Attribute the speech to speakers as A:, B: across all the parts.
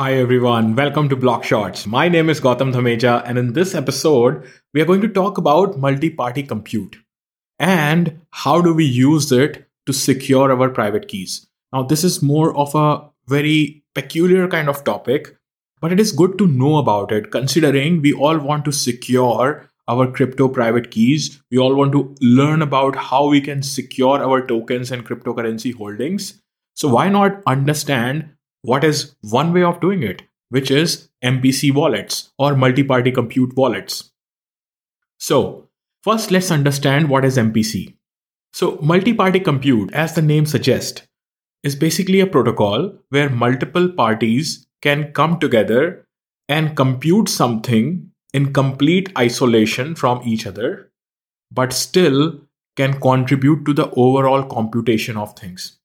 A: Hi everyone, welcome to Block Shots. My name is Gautam Dhameja, and in this episode, we are going to talk about multi party compute and how do we use it to secure our private keys. Now, this is more of a very peculiar kind of topic, but it is good to know about it considering we all want to secure our crypto private keys. We all want to learn about how we can secure our tokens and cryptocurrency holdings. So, why not understand what is one way of doing it, which is MPC wallets or multi party compute wallets? So, first, let's understand what is MPC. So, multi party compute, as the name suggests, is basically a protocol where multiple parties can come together and compute something in complete isolation from each other, but still can contribute to the overall computation of things.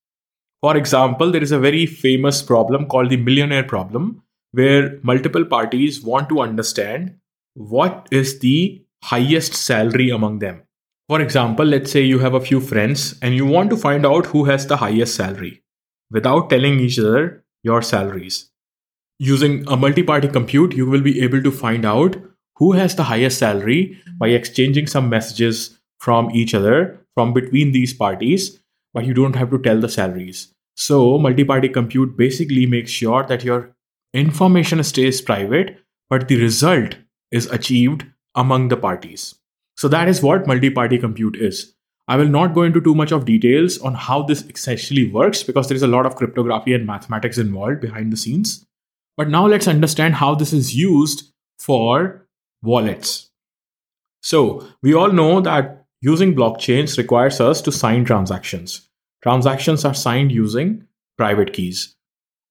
A: For example, there is a very famous problem called the millionaire problem, where multiple parties want to understand what is the highest salary among them. For example, let's say you have a few friends and you want to find out who has the highest salary without telling each other your salaries. Using a multi party compute, you will be able to find out who has the highest salary by exchanging some messages from each other from between these parties, but you don't have to tell the salaries. So, multi party compute basically makes sure that your information stays private, but the result is achieved among the parties. So, that is what multi party compute is. I will not go into too much of details on how this essentially works because there is a lot of cryptography and mathematics involved behind the scenes. But now let's understand how this is used for wallets. So, we all know that using blockchains requires us to sign transactions. Transactions are signed using private keys.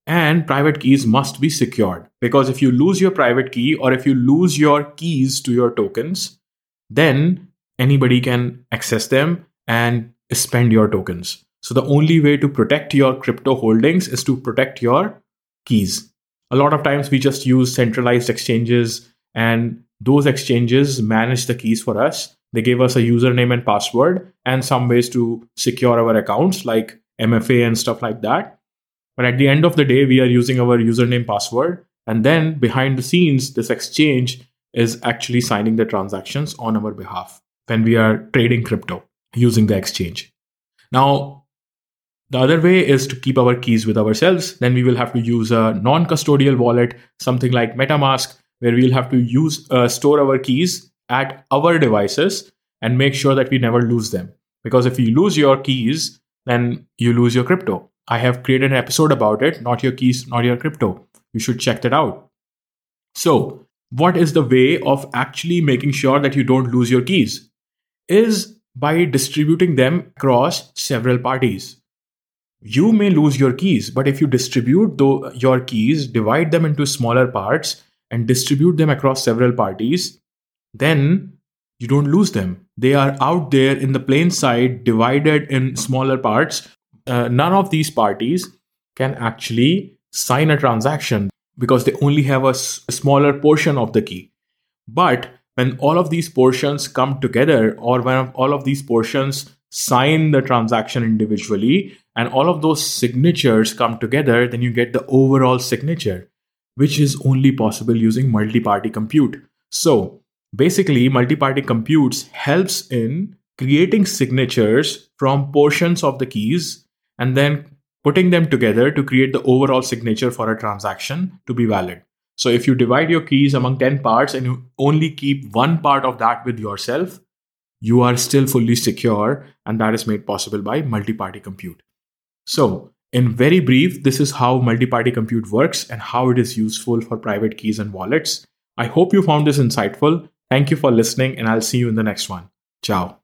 A: And private keys must be secured because if you lose your private key or if you lose your keys to your tokens, then anybody can access them and spend your tokens. So, the only way to protect your crypto holdings is to protect your keys. A lot of times we just use centralized exchanges and those exchanges manage the keys for us. They gave us a username and password and some ways to secure our accounts like MFA and stuff like that. But at the end of the day, we are using our username password. And then behind the scenes, this exchange is actually signing the transactions on our behalf when we are trading crypto using the exchange. Now, the other way is to keep our keys with ourselves. Then we will have to use a non custodial wallet, something like MetaMask, where we'll have to use uh, store our keys at our devices and make sure that we never lose them. Because if you lose your keys, then you lose your crypto. I have created an episode about it, not your keys, not your crypto. You should check that out. So, what is the way of actually making sure that you don't lose your keys? Is by distributing them across several parties. You may lose your keys, but if you distribute your keys, divide them into smaller parts, and distribute them across several parties, then you don't lose them. They are out there in the plain sight, divided in smaller parts. Uh, none of these parties can actually sign a transaction because they only have a, s- a smaller portion of the key. But when all of these portions come together, or when all of these portions sign the transaction individually, and all of those signatures come together, then you get the overall signature which is only possible using multi-party compute. So basically, multi-party computes helps in creating signatures from portions of the keys and then putting them together to create the overall signature for a transaction to be valid. So if you divide your keys among 10 parts and you only keep one part of that with yourself, you are still fully secure and that is made possible by multi-party compute. So in very brief, this is how multi-party compute works and how it is useful for private keys and wallets. I hope you found this insightful. Thank you for listening and I'll see you in the next one. Ciao.